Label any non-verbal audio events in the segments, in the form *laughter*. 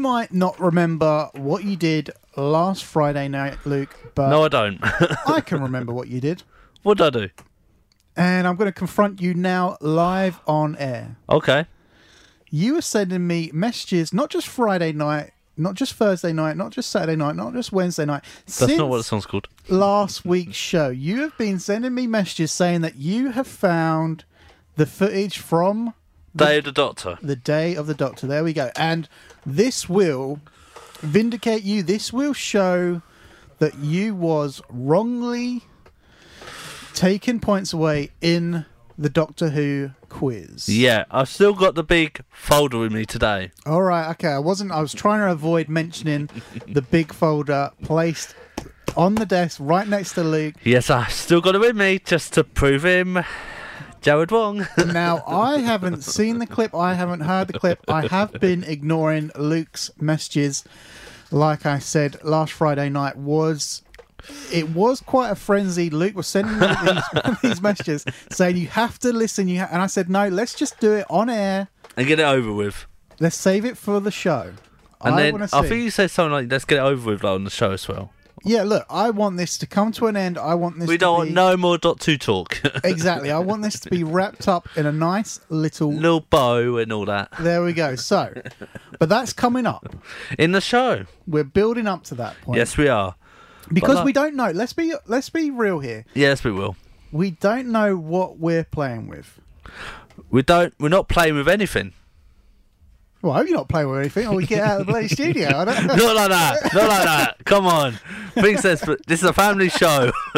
You might not remember what you did last Friday night, Luke, but No, I don't. *laughs* I can remember what you did. what did I do? And I'm going to confront you now live on air. Okay. You were sending me messages, not just Friday night, not just Thursday night, not just Saturday night, not just Wednesday night. That's Since not what the song's called. last week's show, you have been sending me messages saying that you have found the footage from Day of the Doctor. the day of the Doctor. There we go. And this will vindicate you. This will show that you was wrongly taking points away in the Doctor Who quiz. Yeah, I've still got the big folder with me today. All right. Okay. I wasn't. I was trying to avoid mentioning *laughs* the big folder placed on the desk right next to Luke. Yes, I've still got it with me just to prove him Jared Wong. *laughs* Now, I haven't seen the clip. I haven't heard the clip. I have been ignoring Luke's messages. Like I said, last Friday night was. It was quite a frenzy. Luke was sending me *laughs* these, *laughs* these messages saying you have to listen. You ha-, and I said no. Let's just do it on air. and get it over with. Let's save it for the show. And I then I think you said something like, "Let's get it over with" like, on the show as well. Yeah, look, I want this to come to an end. I want this. We to don't want be... no more dot two talk. *laughs* exactly. I want this to be wrapped up in a nice little. Little bow and all that There we go. So, *laughs* but that's coming up. in the show. We're building up to that point. Yes, we are. because like- we don't know. Let's be let's be real here. Yes, we will. We don't know what we're playing with. We don't. We're not playing with anything. Well, I hope you're not playing with anything, or we get out of the bloody studio. I don't know. *laughs* not like that. Not like that. Come on. Think says this is a family show. *laughs*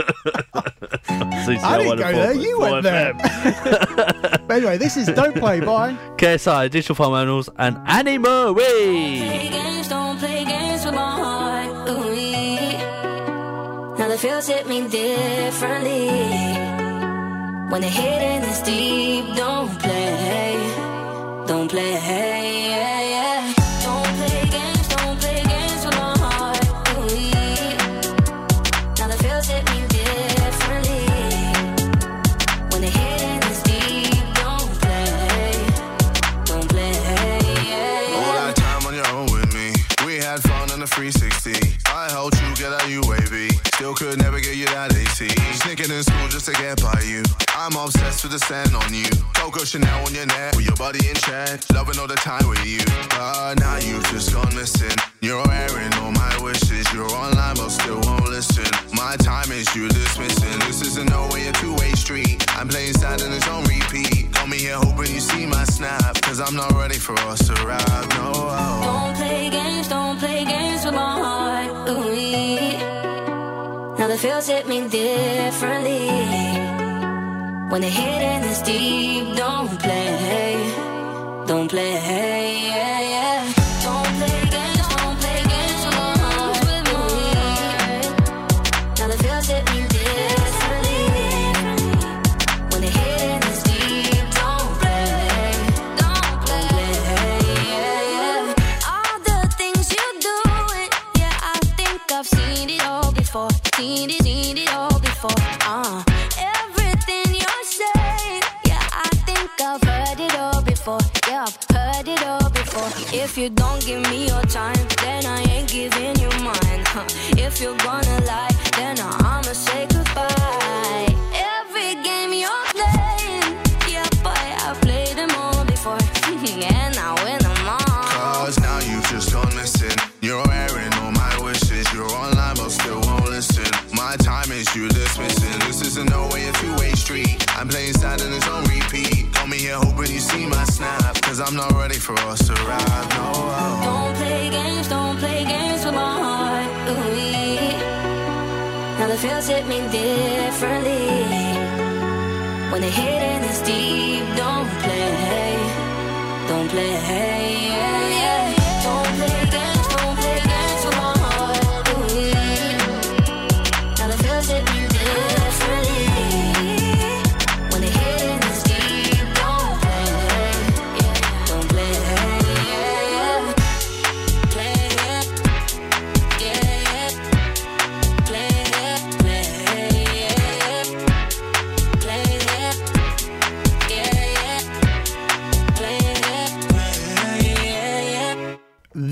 I didn't go there. You went there. *laughs* But anyway, this is Don't Play by. KSI, Digital Farm Animals, and Anne-Marie. play games, don't play games with my heart. Ooh, now the feels hit me differently. When the hidden is deep, don't play, don't play. Still could never get you that AT. Sneaking in school just to get by you. I'm obsessed with the sand on you. Coco Chanel on your neck. With your body in check. Loving all the time with you. But now you've just gone missing. You're airing all my wishes. You're online but still won't listen. My time is you dismissing. This isn't no way a two-way street. I'm playing sad and it's on repeat. Call me here hoping you see my snap. Cause I'm not ready for us to ride. No. Don't play games, don't play games with my heart. Ooh, now the feels hit me differently. When the hidden is deep, don't play, don't play. Yeah, yeah. Seen it, all before. Uh, everything you're saying, yeah, I think I've heard it all before. Yeah, I've heard it all before. If you don't give me your time, then I ain't giving you mine. Huh. If you're gonna lie, then I'ma say goodbye. Every game you're Sad and it's on repeat. Call me here hoping you see my snap. Cause I'm not ready for us to ride. No. Don't play games, don't play games with my heart. Ooh, now the feels hit me differently. When the hidden is deep, don't play, hey don't play. Yeah, yeah.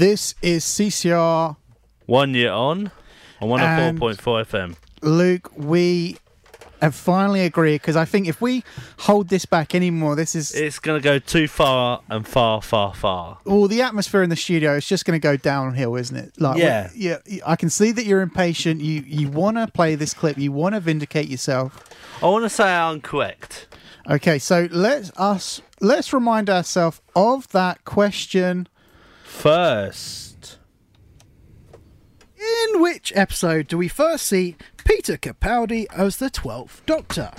This is CCR. One year on, on And- 104.4 FM. Luke, we have finally agreed because I think if we hold this back anymore, this is It's going to go too far and far, far, far. all the atmosphere in the studio is just going to go downhill, isn't it? Like, Yeah. yeah. I can see that you're impatient. You you want to play this clip. You want to vindicate yourself. I want to say I'm correct. Okay, so let's us let's remind ourselves of that question. First, In which episode do we first see Peter Capaldi as the Twelfth Doctor?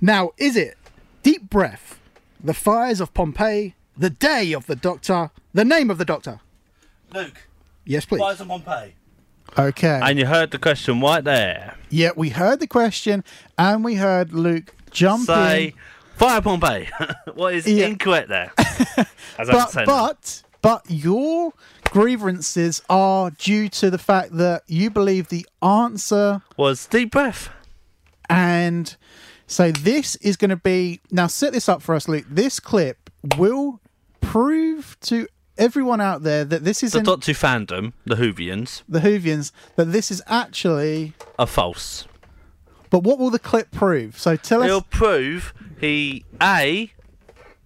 Now, is it Deep Breath, The Fires of Pompeii, The Day of the Doctor, The Name of the Doctor? Luke, Yes, please. Fires of Pompeii. Okay. And you heard the question right there. yeah, we heard the question and we heard Luke jump Say in. Fire Pompeii. *laughs* what is Yeah. incorrect there? *laughs* As I'm But saying. but but your grievances are due to the fact that you believe the answer was deep breath. and so this is going to be now set this up for us luke this clip will prove to everyone out there that this is The Doctor fandom, the Whovians, the Whovians, that this is actually a false. but what will the clip prove so tell us. It'll prove he A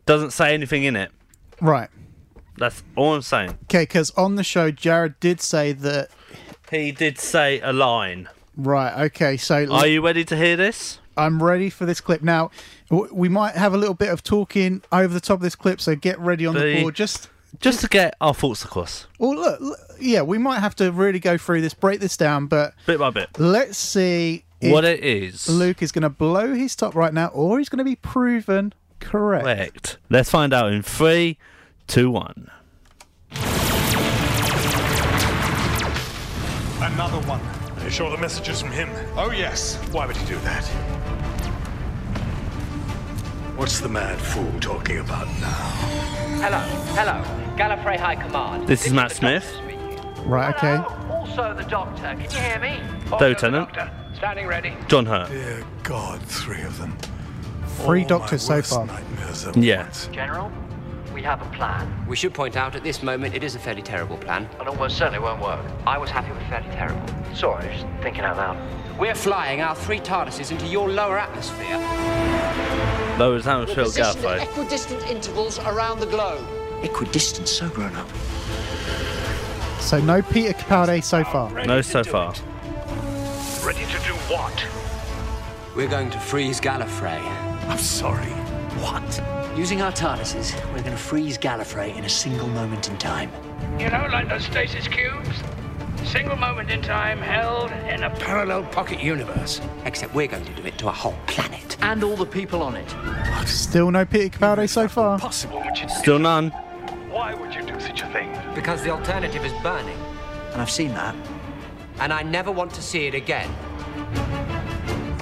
doesn't say anything in it. right That's all I'm saying. okay because on the show jared did say that He did say a line. right okay so Are you ready to hear this? I'm ready for this clip now. w- We might have a little bit of talking over the top of this clip, so get ready on the The- board. Just, Just to get our thoughts across, well, look, look, yeah, we might have to really go through this, break this down, but bit by bit. let's see if what it is. Luke is going to blow his top right now, or he's going to be proven correct. Correct. Let's find out in three, two, one. Another one. Are you sure the message is from him? Oh, yes. Why would he do that? What's the mad fool talking about now? Hello, hello. Gallifrey High Command. This is Matt the Smith. Doctor speaking. Right, okay. Hello, Also the Doctor. Can you hear me? The Lieutenant. Doctor. Standing ready. John Hurt. Dear God, three of them. Three All doctors so worst far. Nightmares Yeah. General, we have a plan. We should point out at this moment it is a fairly terrible plan. And almost certainly won't work. I was happy with fairly terrible. Sorry, just thinking out loud. We're flying our three TARDISes into your lower atmosphere. Lower Hammersfield Positioned at Gallifrey. equidistant intervals around the globe. Equidistant, so grown up. So no Peter Capaldi so far. No, so far. Ready to do what? We're going to freeze Gallifrey. I'm sorry. What? Using our TARDISes, we're going to freeze Gallifrey in a single moment in time. You know, like those stasis cubes? Single moment in time held in a parallel pocket universe. Except we're going to do it to a whole planet. And all the people on it. Still no Peter Capaldi so far. Possible. Would you Still none. Why would you do such a thing? Because the alternative is burning. And I've seen that. And I never want to see it again.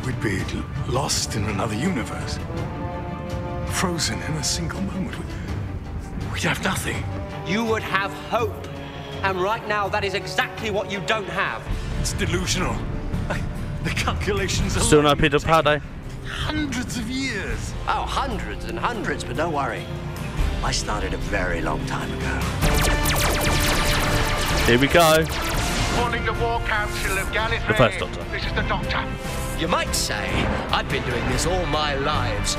We'd be lost in another universe. Frozen in a single moment. We'd- We'd have nothing. You would have hope. And right now, that is exactly what you don't have. It's delusional. The calculations are Still no Peter Capaldi. hundreds of years. Oh, hundreds and hundreds. But don't worry. I started a very long time ago. Here we go. Calling the War Council of Gallifrey. The first Doctor. This is the Doctor. You might say I've been doing this all my lives.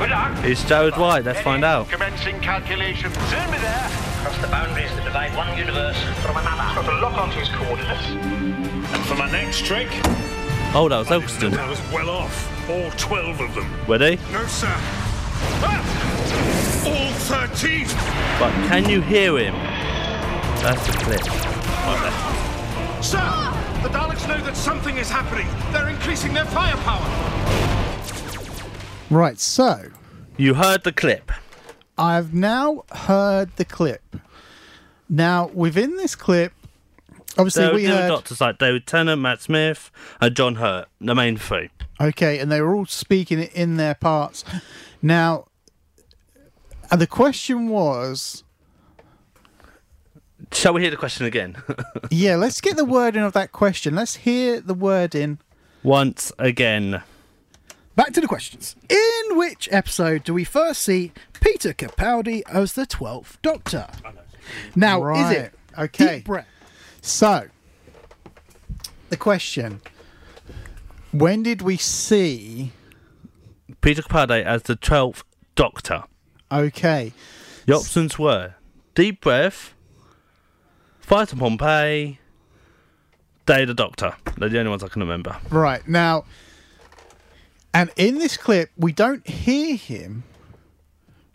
Good luck. Jared White. Let's find out. Commencing calculations. Soon be there. Across the boundaries that divide one universe from another. Got to lock onto his coordinates. And for my next trick, Oh, that was Elston. I was well off. All 12 of them. Were they? No, sir. Ah! All 13! But can you hear him? That's the clip. Right there. Sir! The Daleks know that something is happening. They're increasing their firepower. Right, so You heard the clip. I've now heard the clip. Now, within this clip, obviously There we were heard. doctors like David Tennant, Matt Smith, and John Hurt. The main three. Okay, and they were all speaking in their parts. Now, uh, the question was, Shall we hear the question again? *laughs* yeah, let's get the wording of that question. Let's hear the wording. Once again. Back to the questions. In which episode do we first see Peter Capaldi as the Twelfth Doctor? Now, is it? Okay. Deep breath. So, the question When did we see. Peter Capaldi as the 12th Doctor. Okay. The options were Deep Breath, Fire to Pompeii, Day of the Doctor. They're the only ones I can remember. Right. Now, and in this clip, we don't hear him,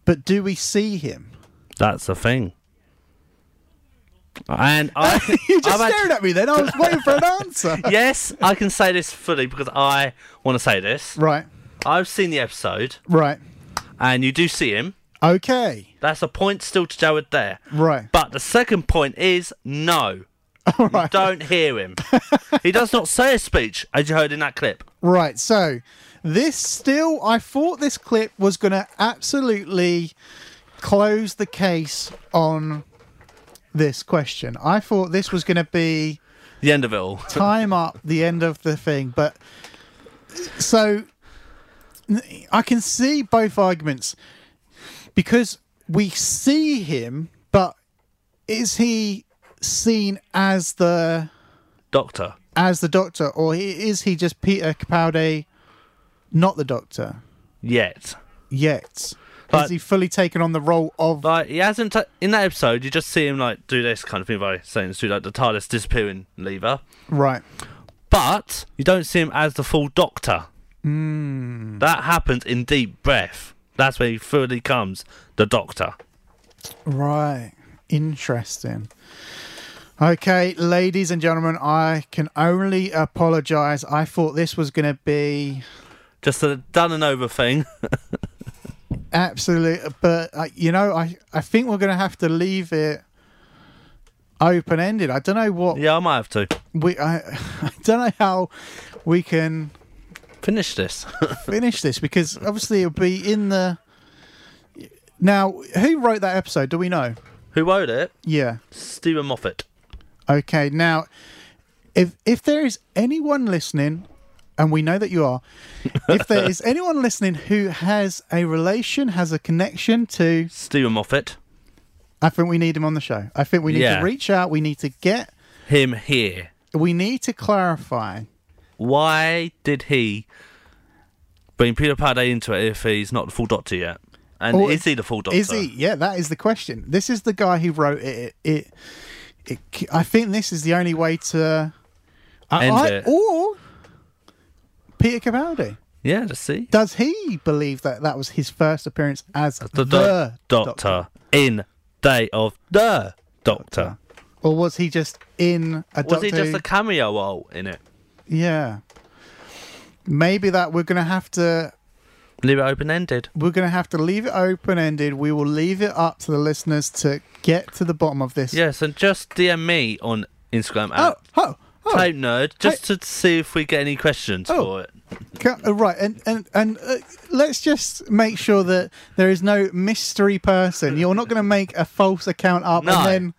but do we see him? That's the thing. And I, *laughs* you just I've stared at me then. I was waiting for an *laughs* answer. yes, I can say this fully because I want to say this. Right. I've seen the episode, Right. and you do see him. Okay. That's a point still to Jared there. Right. But the second point is no. *laughs* You don't hear him. he does not say a speech, as you heard in that clip. Right. So, this still, I thought this clip was going to absolutely close the case on this question. I thought this was going to be The end of it all. time up the end of the thing. But so I can see both arguments because we see him, but is he seen as the Doctor. as the Doctor, or is he just Peter Capaldi, not the Doctor Yet. yet? Has he fully taken on the role of? Like he hasn't ta- in that episode. You just see him like do this kind of thing by saying to like the TARDIS disappearing lever, Right. but you don't see him as the full Doctor. Mm. That happens in Deep Breath. That's where he fully comes the Doctor. Right. Interesting. Okay, ladies and gentlemen, I can only apologise. I thought this was going to be Just a done and over thing. *laughs* Absolutely, but uh, you know, I I think we're going to have to leave it open ended. I don't know what yeah, I might have to we. I *laughs* I don't know how we can finish this. *laughs* finish this because obviously it'll be in the. Now, who wrote that episode? Do we know? Who wrote it? Yeah. Steven Moffat. Okay, now if if there is anyone listening, and we know that you are, if there is *laughs* anyone listening who has a relation, has a connection to Steven Moffat. I think we need him on the show. I think we need Yeah. to reach out, we need to get Him here. we need to clarify. Why did he bring Peter Capaldi into it if he's not the full Doctor yet? And Or is he the full Doctor? Is he? Yeah, that is the question. This is the guy who wrote it. It, it, it I think this is the only way to I- I- or Peter Capaldi. Yeah, let's see. Does he believe that that was his first appearance as the, The, do- doctor, in Day of the Doctor. or was he just in a Was Doctor? he just a cameo role in it? yeah. Maybe that we're gonna have to Leave it open ended. we're gonna have to leave it open ended. We will leave it up to the listeners to get to the bottom of this. Yes, and just DM me on Instagram at oh, oh. Tape Nerd just to see if we get any questions Oh. for it. Ca- uh, Right, and and and uh, let's just make sure that there is no mystery person. You're not going to make a false account up, No. and then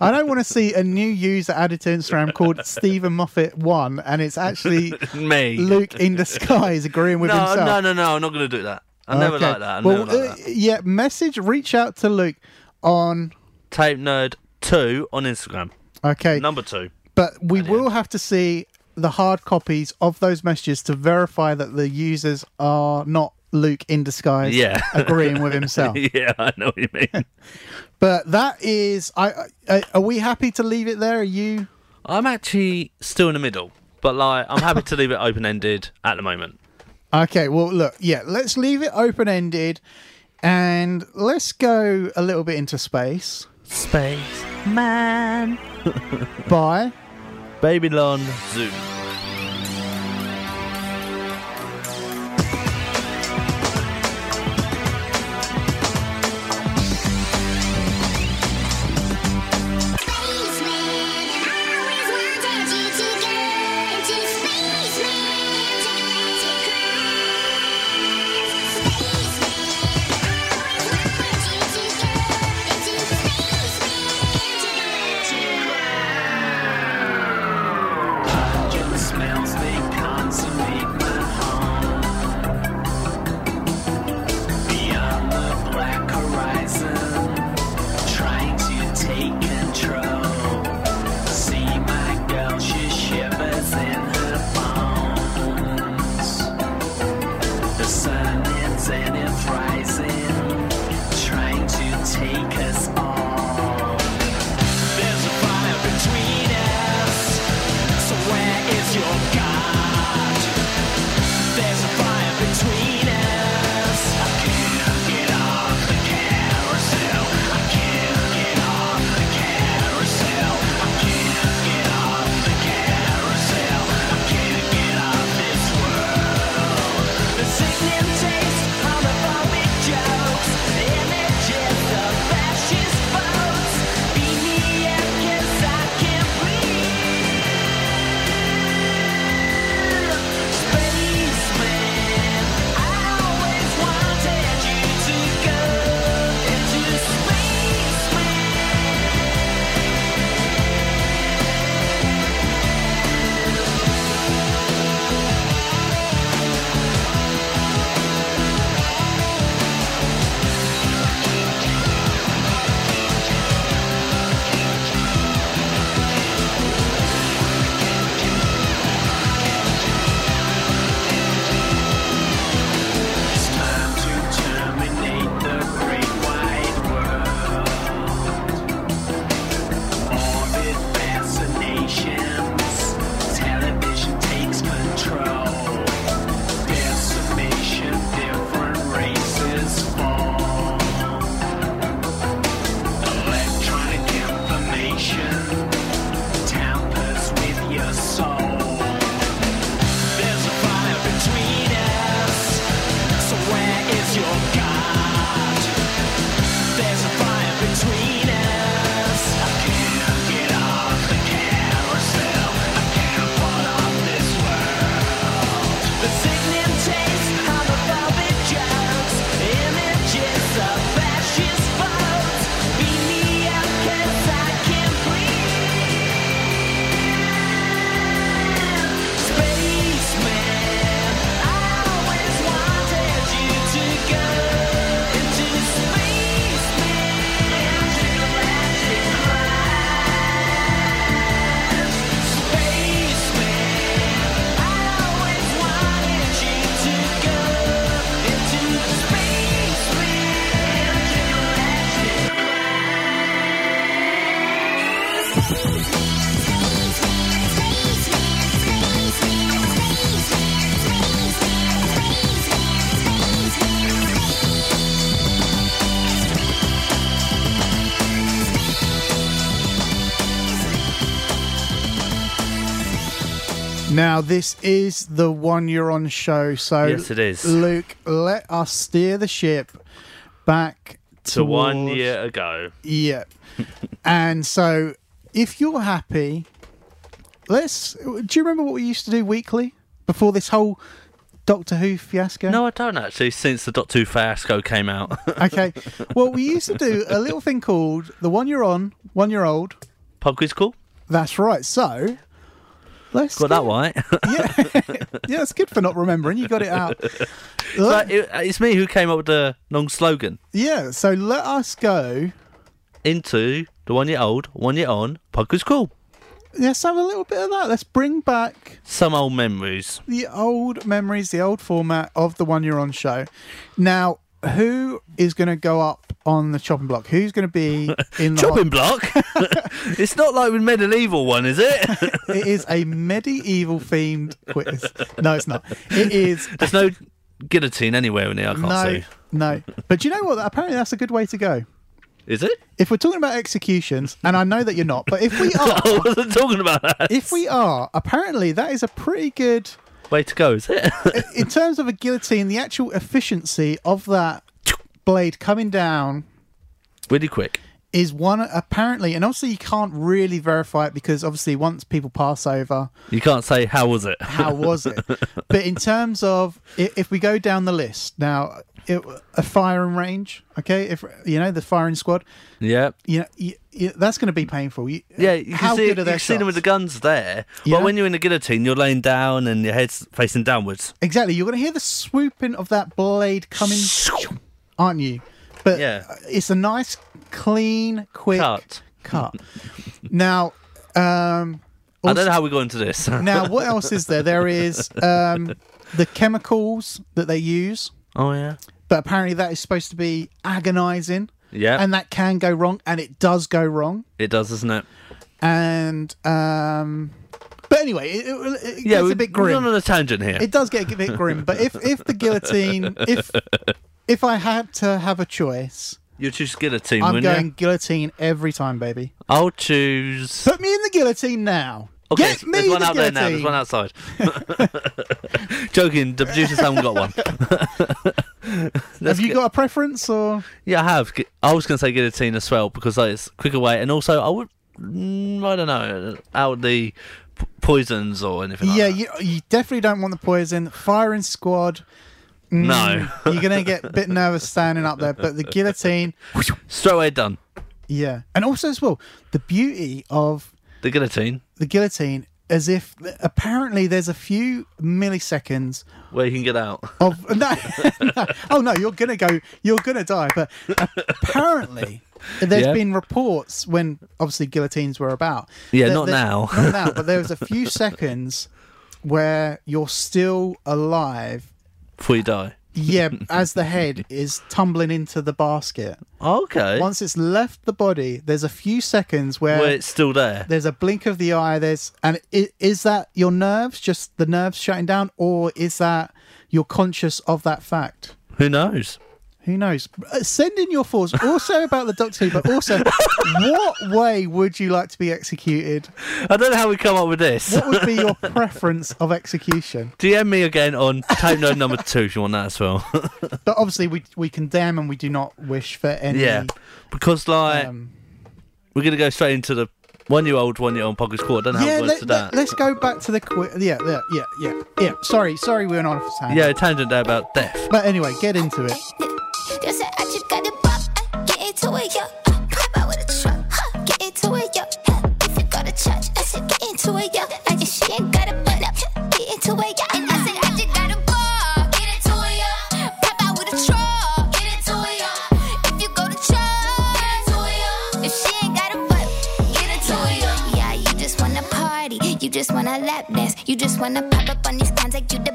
I don't want to see a new user added to Instagram called Steven Moffat One, and it's actually *laughs* Me. Luke in disguise agreeing with no, himself. no, no, no, I'm not going to do that. I never like that. I well, like uh, yeah, message, reach out to Luke on. that. Tape Nerd 2 on Instagram. Okay, Number 2. But we will have to see the hard copies of those messages to verify that the users are not Luke in disguise Yeah. *laughs* agreeing with himself. *laughs* yeah, I know what you mean. *laughs* But that is, I, I are we happy to leave it there? Are you? I'm actually still in the middle, but like I'm happy to leave it open ended at the moment. Okay, well, look, yeah, let's leave it open ended, and let's go a little bit into space. Space Man. Bye. Babylon Zoo. Soul. Now, this is the one you're on show. So, Yes, it is. Luke, let us steer the ship back To one year ago. Yeah. *laughs* and so, if you're happy, let's. Do you remember what we used to do weekly before this whole Doctor Who fiasco? No, I don't actually. Since the Doctor Who fiasco came out, *laughs* Okay. Well, we used to do a little thing called the one you're on, one year old. pub quiz call. That's right. So, Got that right. Yeah, *laughs* yeah, it's good for not remembering. You got it out. but it, uh, it's me who came up with the long slogan. Yeah, so let us go. Into the one year old, one year on, quiz call. Let's have a little bit of that. Let's bring back Some old memories. the old memories, the old format of the one you're on show. Now, who is going to go up on the chopping block? Who's going to be *laughs* in the Chopping block. *laughs* it's not like with medieval one, is it? *laughs* It is a medieval themed quiz. No, it's not. It is There's no guillotine anywhere in here. I can't no, see. no. But do you know what? Apparently, that's a good way to go. Is it? If we're talking about executions, and I know that you're not, but if we are, I wasn't talking about that. if we are, apparently that is a pretty good Way to go, is it? in *laughs* terms of a guillotine. The actual efficiency of that blade coming down really quick. is one apparently, and obviously you can't really verify it because obviously once people pass over, You can't say how was it. how was it? *laughs* but in terms of if we go down the list now, it, a firing range, okay, if you know the firing squad, yeah. you know you, that's going to be painful. You, Yeah, you how can see, good are their you see them with the guns there. Yeah. But when you're in the guillotine, you're laying down and your head's facing downwards. Exactly, you're going to hear the swooping of that blade coming, *sniffs* aren't you? But Yeah. it's a nice, clean, quick Cut. cut. now, um, I don't know how we got into this. *laughs* now what else is there? There is um, the chemicals that they use, oh yeah. but apparently that is supposed to be agonizing. Yeah. and that can go wrong, and it does go wrong. it does, doesn't it? And um, but anyway, it, it, it Yeah, gets we're a bit grim. we're on a tangent here. It does get a bit grim. But if if the guillotine, if if I had to have a choice, you choose guillotine, I'm going you? guillotine every time, baby. I'll choose. Put me in the guillotine now. Okay, Get me there's one the out there now. There's one outside. *laughs* Joking. The producers haven't got one. *laughs* Have you got a preference or? Yeah, I have. I was going to say guillotine as well because like, it's quicker way, and also I would. Mm, I don't know. Out the p- poisons or anything. Like yeah, that. you you definitely don't want the poison. Firing squad. mm, No. *laughs* you're gonna get a bit nervous standing up there. But the guillotine, Straight away done. yeah, and also as well, the beauty of The guillotine the guillotine, as if apparently there's a few milliseconds where you can get out. of no, *laughs* no. oh no, you're gonna go, you're gonna die. But apparently, there's Yeah. been reports when obviously guillotines were about. Yeah, that- not now. not now, *laughs* but there was a few seconds where you're still alive. Before you die. Yeah, *laughs* as the head is tumbling into the basket. Okay. Once it's left the body, there's a few seconds where, Where it's still there. there's a blink of the eye. There's and i- is that your nerves, just the nerves shutting down, or is that you're conscious of that fact? Who knows? Who knows? Uh, Send in your thoughts also about the Doctor Who, but also what way would you like to be executed? I don't know how we come up with this. What would be your *laughs* preference of execution? DM me again on type note number two if you want that as well. *laughs* But obviously, we we condemn and we do not wish for any. yeah, because like Um, we're gonna go straight into the one year old, one year old pocket squad. I don't know yeah, how it works let, to that. us go back to the quiz. Yeah, yeah, yeah, yeah, yeah. Sorry, sorry, we went on a tangent. yeah, tangent there about death. But anyway, get into it. They say I just got it pop, uh, get into it, yo. Uh, pop out with a truck, huh, get into it, yo. Uh, if you go to church, I said get into it, yo. I just she ain't got a butt up, get into it, yo. And I said I just got a ball, get into it, yo. Pop out with a truck, get into it, yo. If you go to church, get into it, yo. If she ain't got a butt, get into it, yo. Yeah, you just wanna party, you just wanna lap dance, you just wanna pop up on these cons like you the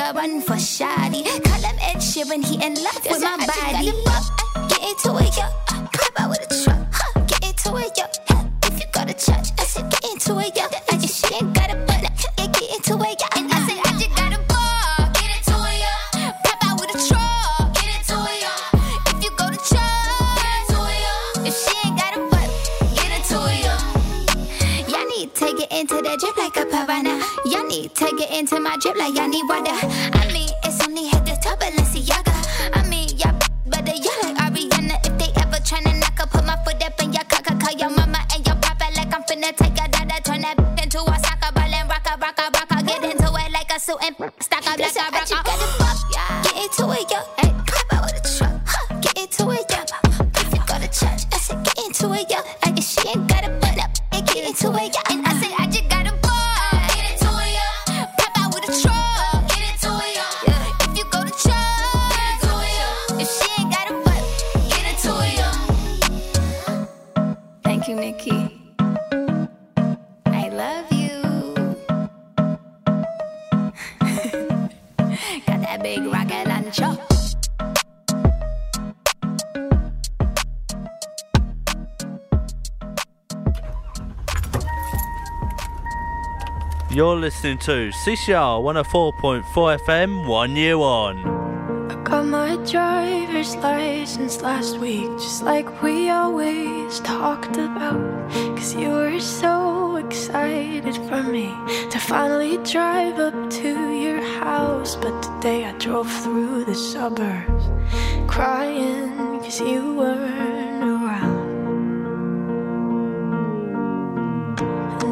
things you make a run for shoddy. Call him Ed Sheeran, he in love with my body. Get into it, yo. You're listening to CCR 104.4 FM, one year on. I got my driver's license last week, just like we always talked about. Cause you were so excited for me to finally drive up to your house. But today I drove through the suburbs crying cause you weren't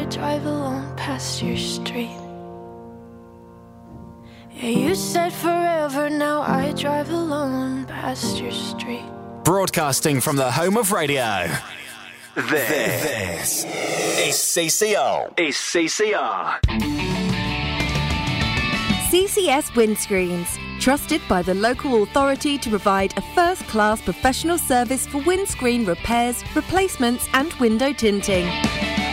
I drive alone past your street. Yeah, you said forever, now I drive alone past your street. Broadcasting from the home of radio. This, is CCR. Is CCR. CCS Windscreens, trusted by the local authority to provide a first class professional service for windscreen repairs, replacements, and window tinting.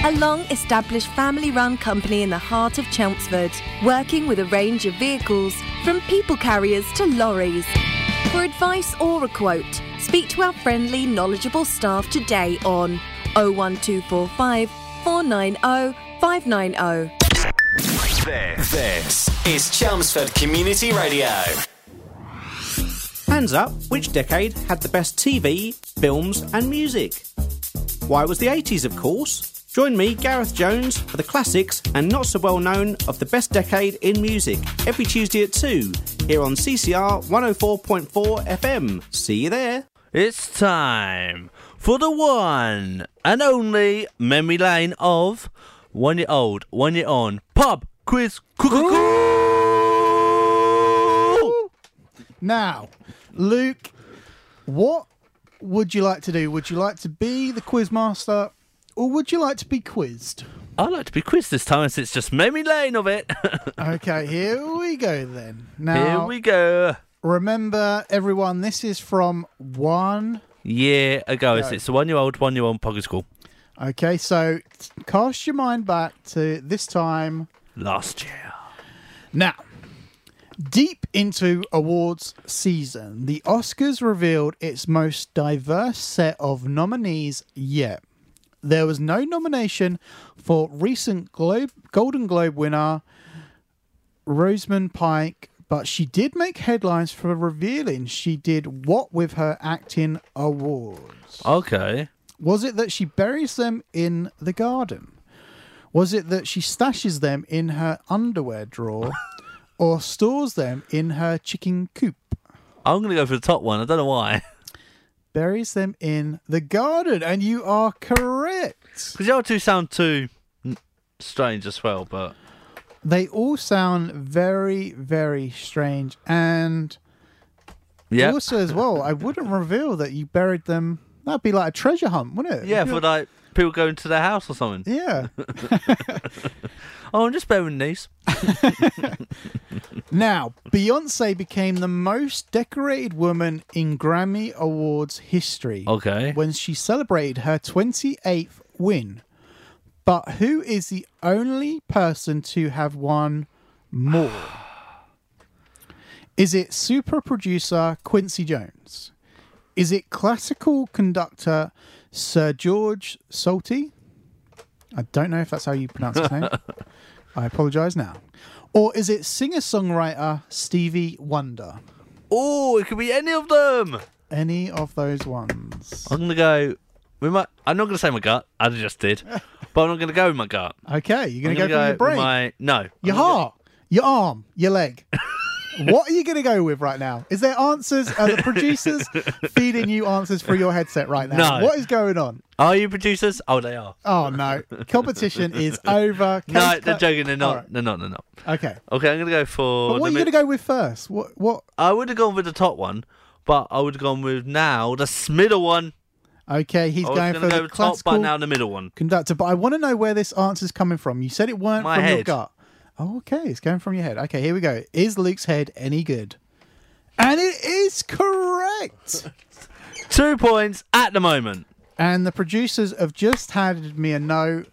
A long established family run company in the heart of Chelmsford, working with a range of vehicles from people carriers to lorries. For advice or a quote, speak to our friendly, knowledgeable staff today on 01245 490 590. This, this is Chelmsford Community Radio. Hands up, which decade had the best TV, films, and music? Why was the 80s, of course? Join me, Gareth Jones, for the classics and not so well known of the best decade in music every Tuesday at 2 here on CCR 104.4 FM. See you there. It's time for the one and only memory lane of one year old, one year on pub quiz. Now, Luke, what would you like to do? Would you like to be the quiz master, or would you like to be quizzed? I'd like to be quizzed this time, since it's just memory lane of it. *laughs* Okay, here we go then. Now, Here we go. remember, everyone, this is from one. Year ago, it's, Go. it's the one year old, one year old Poggy School Okay, so cast your mind back to this time last year. Now, deep into awards season, the Oscars revealed its most diverse set of nominees yet. There was no nomination for recent Globe, Golden Globe winner Rosamund Pike, but she did make headlines for revealing she did what with her acting awards. Okay. Was it that she buries them in the garden? Was it that she stashes them in her underwear drawer *laughs* or stores them in her chicken coop? I'm going to go for the top one. I don't know why. Buries them in the garden, and you are correct. Because the other two sound too strange as well, but They all sound very, very strange. And yeah. also, as well, I wouldn't reveal that you buried them. That'd be like a treasure hunt, wouldn't it? Yeah, for like people going to their house or something. Yeah. *laughs* oh, I'm just bearing these. *laughs* Now, Beyonce became the most decorated woman in Grammy Awards history. Okay. When she celebrated her 28th win. But who is the only person to have won more? Is it super producer Quincy Jones? Is it classical conductor Sir George Solti? I don't know if that's how you pronounce his name. *laughs* I apologise now. Or is it singer songwriter Stevie Wonder? Oh, it could be any of them. Any of those ones. I'm gonna go. With my, I'm not gonna say my gut. I just did, *laughs* but I'm not gonna go with my gut. Okay, you're going I'm to go, your brain, My no. your I'm gonna heart, your arm, your leg. *laughs* what are you going to go with right now? Is there answers? Are the producers *laughs* feeding you answers through your headset right now? No. What is going on? Are you producers? Oh, they are. Oh no, competition is *laughs* over. No, Case they're cut- joking. They're not. All right. They're not. They're not. Okay, Okay, I'm gonna go for. but what are the you mid- going to go with first? What? What? I would have gone with the top one, but I would have gone with now the middle one. Okay, he's I was going gonna for go the with top, classical but now the middle one. conductor. But I want to know where this answer's coming from. You said it weren't My from your head. gut. Oh, okay, it's going from your head. Okay, here we go. Is Luke's head any good? And it is correct. *laughs* Two points at the moment. And the producers have just handed me a note.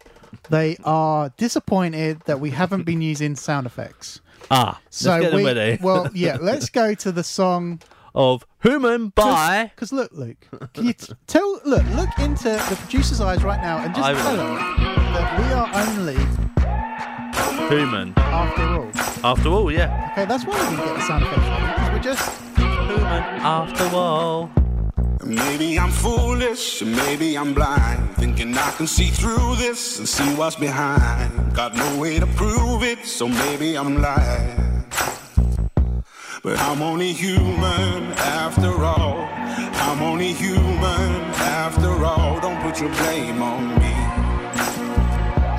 They are disappointed that we haven't been *laughs* using sound effects. Ah, So let's get them we, *laughs* well, yeah, let's go to the song of Human by. Because look, Luke, can you t- tell? Look, look into the producer's eyes right now and just I tell them that we are only Human. after all. After all, yeah. Okay, that's why we didn't get the sound effects because we're just human after all. Maybe I'm foolish, maybe I'm blind. Thinking I can see through this and see what's behind. Got no way to prove it, so maybe I'm lying. But I'm only human after all. I'm only human after all. Don't put your blame on me.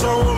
Think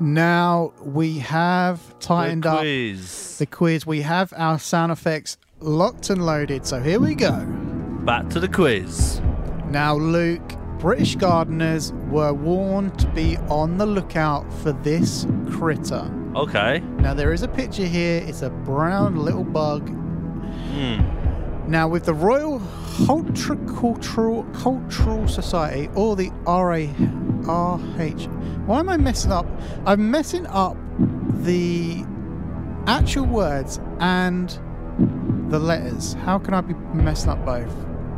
Now we have tightened The up the quiz. We have our sound effects locked and loaded. So here we go. Back to the quiz. Now, Luke, British gardeners were warned to be on the lookout for this critter. Okay. Now, there is a picture here. It's a brown little bug. Hmm. Now, with the Royal Horticultural Cultural Society, or the RARH, why am I messing up? I'm messing up the actual words and the letters. How can I be messing up both?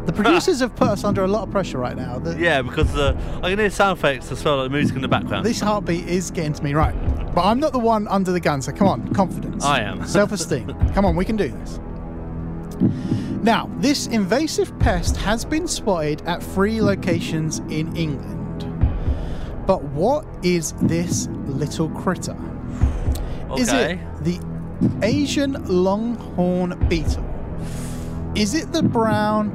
The producers *laughs* have put us under a lot of pressure right now. The- Yeah, because uh, I can hear sound effects as well, like music in the background. This heartbeat is getting to me, right? But I'm not the one under the gun, so come on, confidence. I am. *laughs* Self esteem. come on, we can do this. Now, this invasive pest has been spotted at three locations in England. But what is this little critter? Is it the Asian longhorn beetle? Is it the brown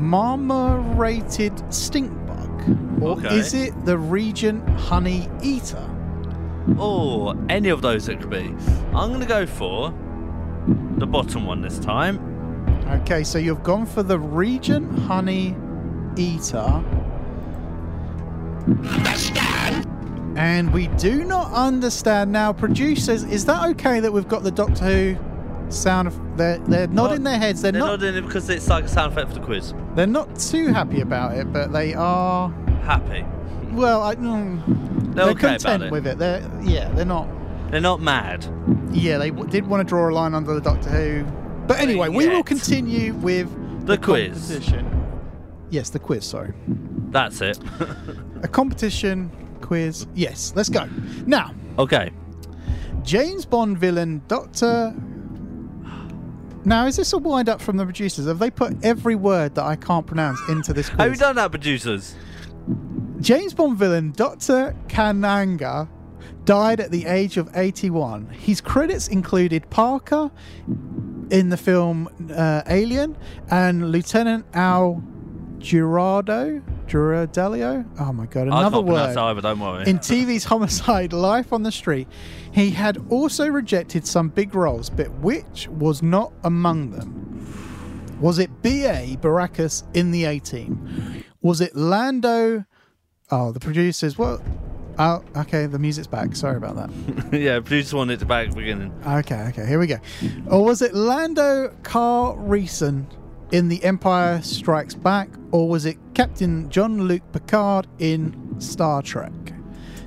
marmorated stink bug? Or Okay. is it the regent honey eater? Oh, any of those it could be. I'm going to go for the bottom one this time. Okay, so you've gone for the regent honey eater. And we do not understand now, producers. Is that okay that we've got the Doctor Who sound? Of, they're they're nodding their heads. They're, They're not. it because it's like a sound effect for the quiz. They're not too happy about it, but they are. Happy. Well, I, mm, They're they're okay about content it. with it. They're yeah, they're not. They're not mad. Yeah, they w- did want to draw a line under the Doctor Who. But anyway, we will continue with The quiz. Yes, the quiz. Sorry. That's it. *laughs* A competition quiz. Yes, let's go. Now, okay. James Bond villain Doctor. Now, is this a wind up from the producers? Have they put every word that I can't pronounce into this quiz? Have you done that, producers? James Bond villain Dr. Kananga died at the age of 81. His credits included Parker in the film uh, Alien, and Lieutenant Al Girardo, Girardello. Oh my god, another word. either, don't worry. In TV's Homicide: Life on the Street, he had also rejected some big roles, but which was not among them? Was it B.A. Baracus in the A Team? Was it Lando? Oh, the producers. What? oh, okay, the music's back. Sorry about that. *laughs* yeah, producer wanted it back at the beginning. Okay, okay, here we go. Or was it Lando Calrissian in The Empire Strikes Back, or was it Captain Jean-Luc Picard in Star Trek?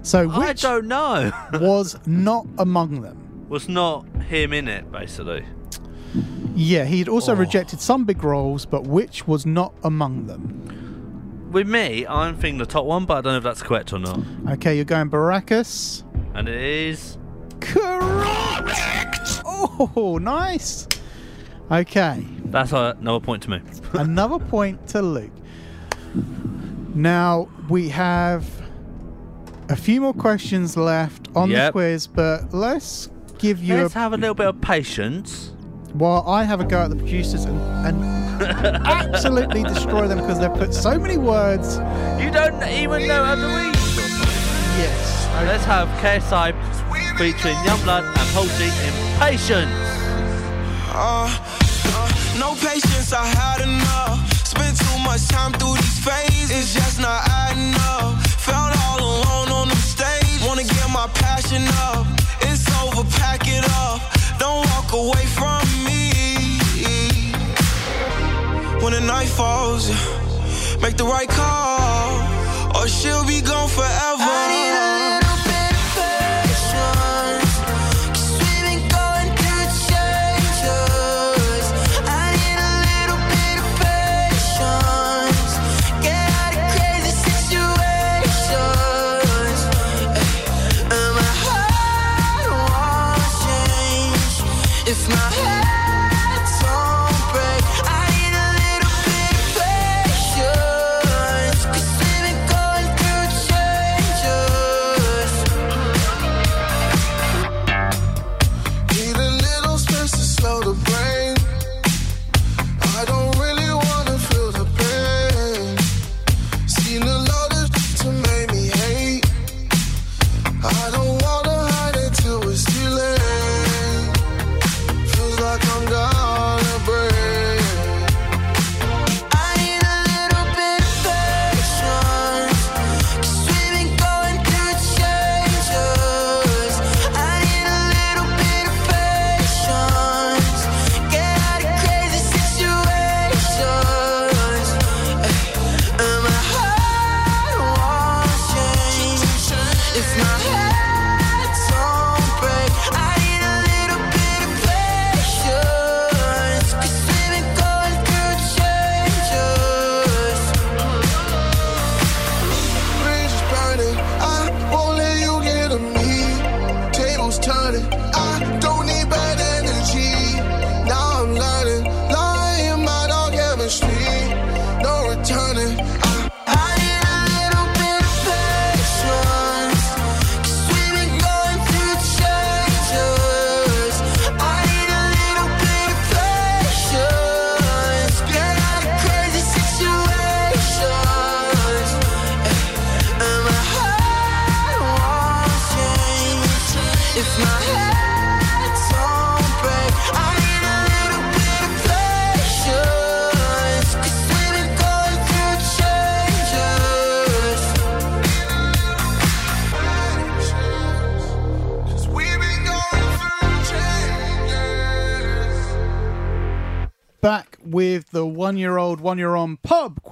So which I don't know. *laughs* was not among them? Was not him in it, basically. Yeah, he'd also Oh. rejected some big roles, but which was not among them? With me, I'm thinking the top one, but I don't know if that's correct or not. Okay, you're going Baracus. And it is. Correct. Oh, nice. Okay. That's another point to me. *laughs* Another point to Luke. Now we have a few more questions left on the quiz, but let's give you Let's a have a little bit of patience. while I have a go at the producers and, and *laughs* absolutely destroy them because they've put so many words. You don't even know how to read. Yes. Let's have KSI featuring YUNGBLUD and Halsey in Patience. Uh, uh, no patience, I had enough. Spent too much time through these phases, it's just not adding up. Felt all alone on the stage, wanna get my passion up. It's over, pack it up. Don't walk away from me. When the night falls, make the right call, or she'll be gone forever.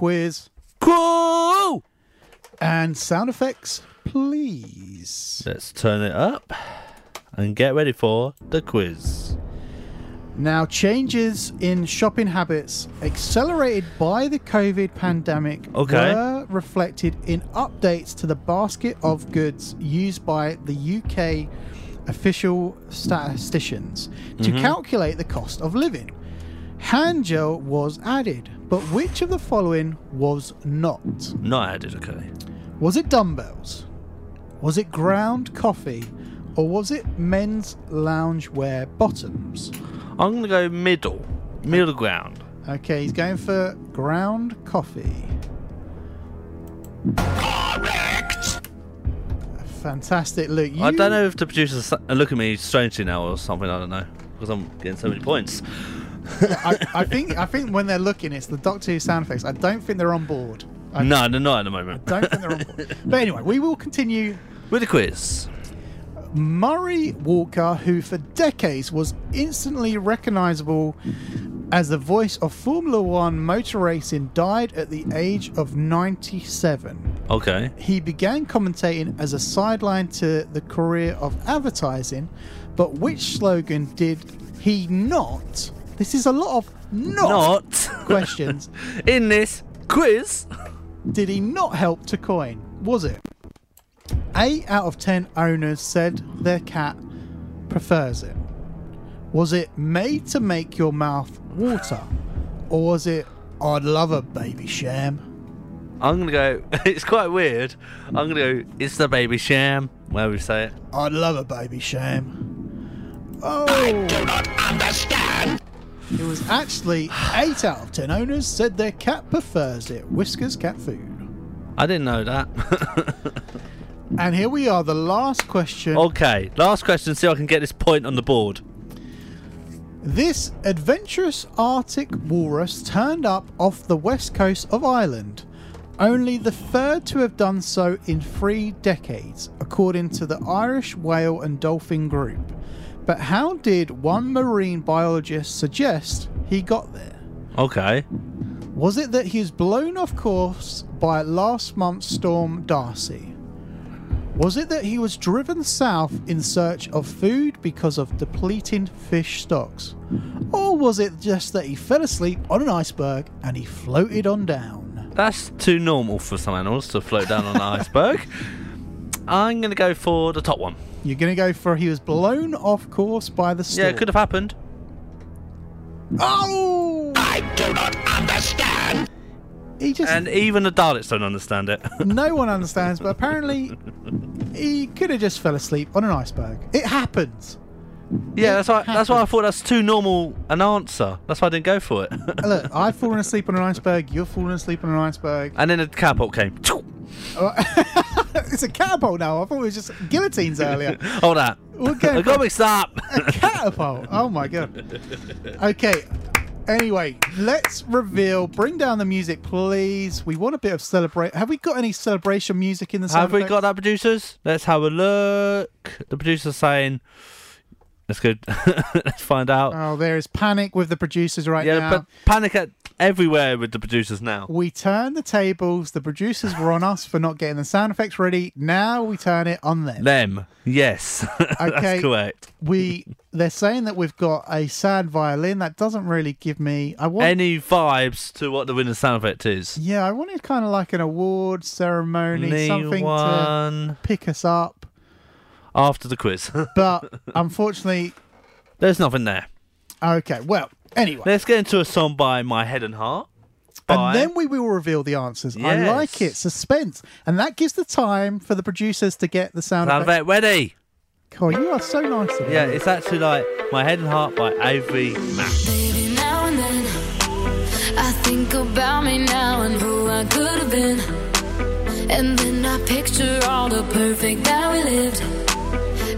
Quiz. Cool. And sound effects, please. Let's turn it up and get ready for the quiz. Now, changes in shopping habits accelerated by the COVID pandemic Okay. were reflected in updates to the basket of goods used by the UK official statisticians to Mhm. calculate the cost of living. Hand gel was added, but which of the following was not? Not added, okay. Was it dumbbells? Was it ground coffee? Or was it men's loungewear bottoms? I'm gonna go middle, middle ground. Okay, he's going for ground coffee. Correct. Fantastic, Luke. You, I don't know if the producers s- look at me strangely now or something. I don't know because I'm getting so many points. I, I think I think when they're looking, it's the Doctor Who sound effects. I don't think they're on board. I no, they're not at the moment. I don't think they're on board. But anyway, we will continue With the quiz. Murray Walker, who for decades was instantly recognizable as the voice of Formula One motor racing, died at the age of 97. Okay. He began commentating as a sideline to the career of advertising, but which slogan did he not? This is a lot of not, Not. *laughs* questions. In this quiz. Did he not help to coin? Was it? Eight out of ten owners said their cat prefers it. Was it made to make your mouth water? Or was it I'd love a Babycham? I'm gonna go. *laughs* It's quite weird. I'm gonna go. It's the Babycham. Where we say it. I'd love a Babycham. Oh. I do not understand. It was actually 8 out of 10 owners said their cat prefers it. Whiskas cat food. I didn't know that. *laughs* And here we are, the last question. okay. Last question. See if I can get this point on the board. This adventurous Arctic walrus turned up off the west coast of Ireland, only the third to have done so in three decades, according to the Irish Whale and Dolphin Group. But how did one marine biologist suggest he got there? Okay. Was it that he was blown off course by last month's storm Darcy? Was it that he was driven south in search of food because of depleting fish stocks? Or was it just that he fell asleep on an iceberg and he floated on down? That's too normal for some animals to float down on an *laughs* iceberg. I'm gonna go for the top one. You're going to go for he was blown off course by the storm. Yeah, it could have happened. Oh! I do not understand. He just And even the Daleks don't understand it. *laughs* no one understands, but apparently he could have just fell asleep on an iceberg. It happens. Yeah, that's why. That's why I thought that's too normal an answer. That's why I didn't go for it. *laughs* Look, I've fallen asleep on an iceberg. You've fallen asleep on an iceberg. and then a catapult came. *laughs* *laughs* it's a catapult now. I thought it was just guillotines earlier. Hold that. We're going I got for mixed up. a catapult. Oh my god. Okay. Anyway, let's reveal. Bring down the music, please. We want a bit of celebrate. Have we got any celebration music in the sound Have we effects? got that, producers? Let's have a look. The producer's saying, "Let's go. *laughs* Let's find out." Oh, there is panic with the producers right now. yeah, now. but panic at everywhere with the producers now. we turned the tables. The producers were on us for not getting the sound effects ready. Now we turn it on them. Them, yes, *laughs* Okay. that's correct. We they're saying that we've got a sad violin. That doesn't really give me. I want. Any vibes to what the winner's sound effect is? yeah, I wanted kind of like an award ceremony, something one to pick us up. After the quiz. *laughs* But unfortunately, There's nothing there. okay. Well, anyway, Let's get into a song by My Head and Heart. By and then we will reveal the answers. I like it, suspense, and that gives the time for the producers to get the sound, sound effects. effect ready. Oh, you are so nice. Of Yeah, it's actually like My Head and Heart by Ava Max. Baby, now and then I think about me now and who I could have been. And then I picture all the perfect that we lived.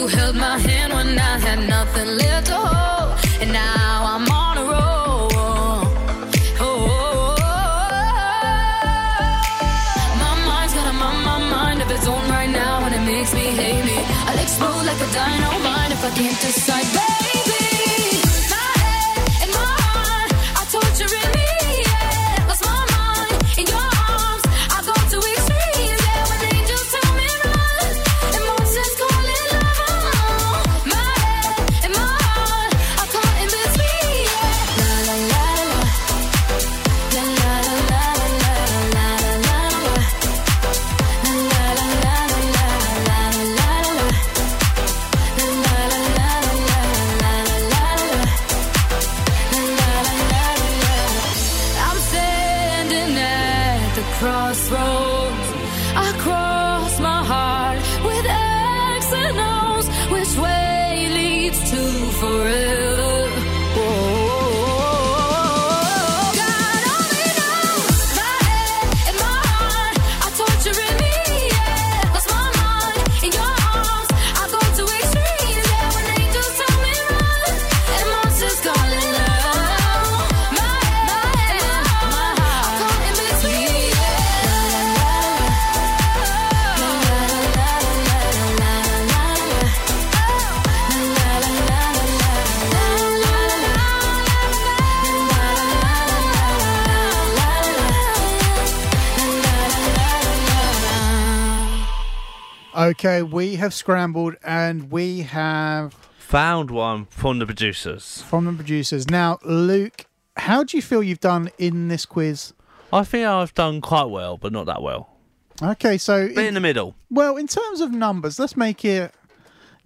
You held my hand when I had nothing left to hold, Okay, we have scrambled and we have Found one from the producers. from the producers. Now, Luke, how do you feel you've done in this quiz? I think I've done quite well, but not that well. Okay, so Bit in the middle. well, in terms of numbers, let's make it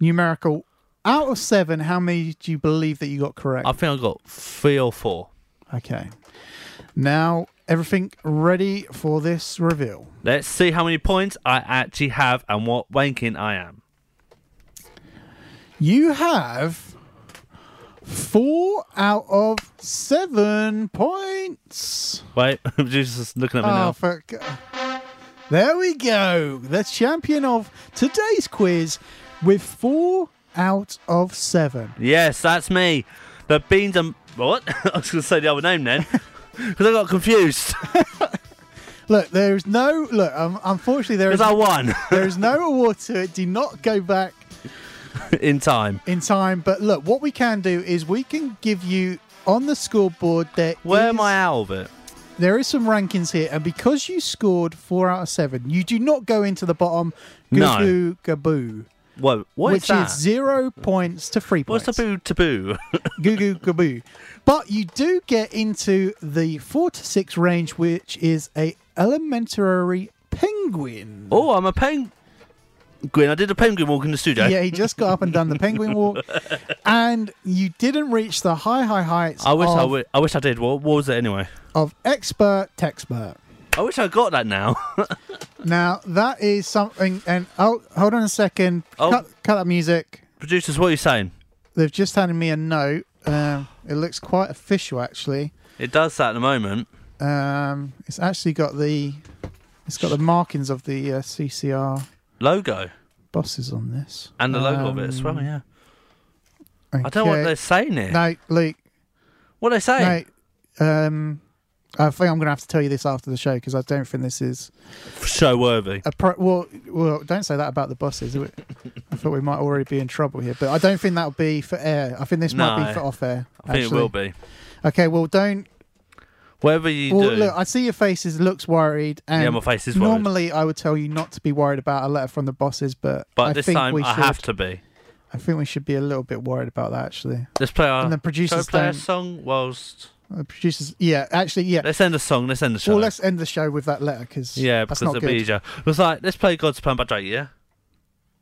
numerical. Out of seven, how many do you believe that you got correct? I think I got three or four. Okay. Now, everything ready for this reveal. Let's see how many points I actually have and what ranking I am. You have four out of seven points. Wait, *laughs* the producer's looking at me Oh, now. there we go. The champion of today's quiz with four out of seven. Yes, that's me. The beans and what? *laughs* I was going to say the other name then, *laughs* because I got confused. *laughs* Look, there is no look. Um, unfortunately, there is I won *laughs* there is no award to it. Do not go back *laughs* in time. in time. But look, what we can do is we can give you on the scoreboard there. Where am is- I out of it? There is some rankings here, and because you scored four out of seven, you do not go into the bottom. Goo No. gaboo. What? What which is that? zero points to three points. What's taboo taboo? *laughs* Goo goo gaboo. But you do get into the four to six range, which is a elementary penguin. oh, I'm a penguin. I did a penguin walk in the studio. Yeah, he just got up and done the penguin walk, *laughs* and you didn't reach the high, high heights. I wish I of, I wish I did. What, what was it anyway? of expert texpert. I wish I got that now. *laughs* Now that is something. And oh, hold on a second. Oh. Cut, cut that music. Producers, what are you saying? They've just handed me a note. Um, it looks quite official, actually. It does that at the moment. Um, it's actually got the. It's got the markings of the uh, CCR Logo bosses on this. and the logo of it as well. Um, Yeah. I don't know what they're saying here. No, Luke. What are they saying? No, um, I think I'm going to have to tell you this after the show because I don't think this is Show worthy. a pro. Well, well, don't say that about the bosses. I thought we might already be in trouble here, but I don't think that'll be for air. I think this might be for off air. I think it will be. Okay, well, don't. Whatever you well, do. look, I see your face is looks worried. And Yeah, my face is worried. Normally, I would tell you not to be worried about a letter from the bosses, but but I this think time we I should, have to be. I think we should be a little bit worried about that actually. Let's play our. And the producers play a song whilst. The producers, yeah, actually, yeah. Let's end the song. Let's end the show. Well, let's end the show with that letter because yeah, that's because not it'll good. be easier. It was like, let's play God's Plan by Drake, yeah?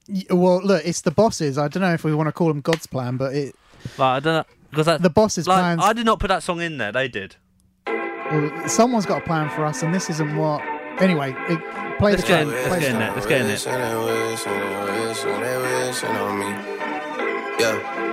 Y- Well, look, it's the bosses. I don't know if we want to call them God's plan, but it Like, I don't know. Because that, the bosses' like, plans. I did not put that song in there. They did. well, someone's got a plan for us, and this isn't what. Anyway, it, play Let's the get track. in, let's play get in track. there. Let's get in there. Wishing and wishing and wishing and wishing on me. Yeah.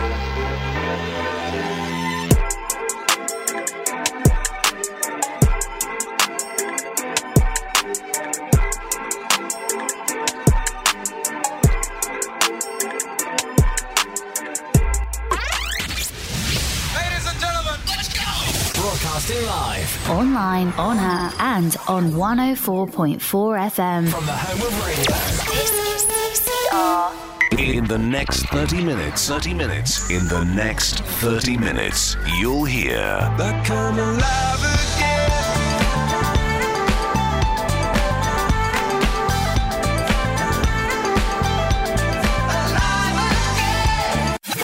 Online, on air, and on 104.4 FM. from the home of radio. This is CCR. In the next 30 minutes, 30 minutes, in the next 30 minutes, you'll hear Come alive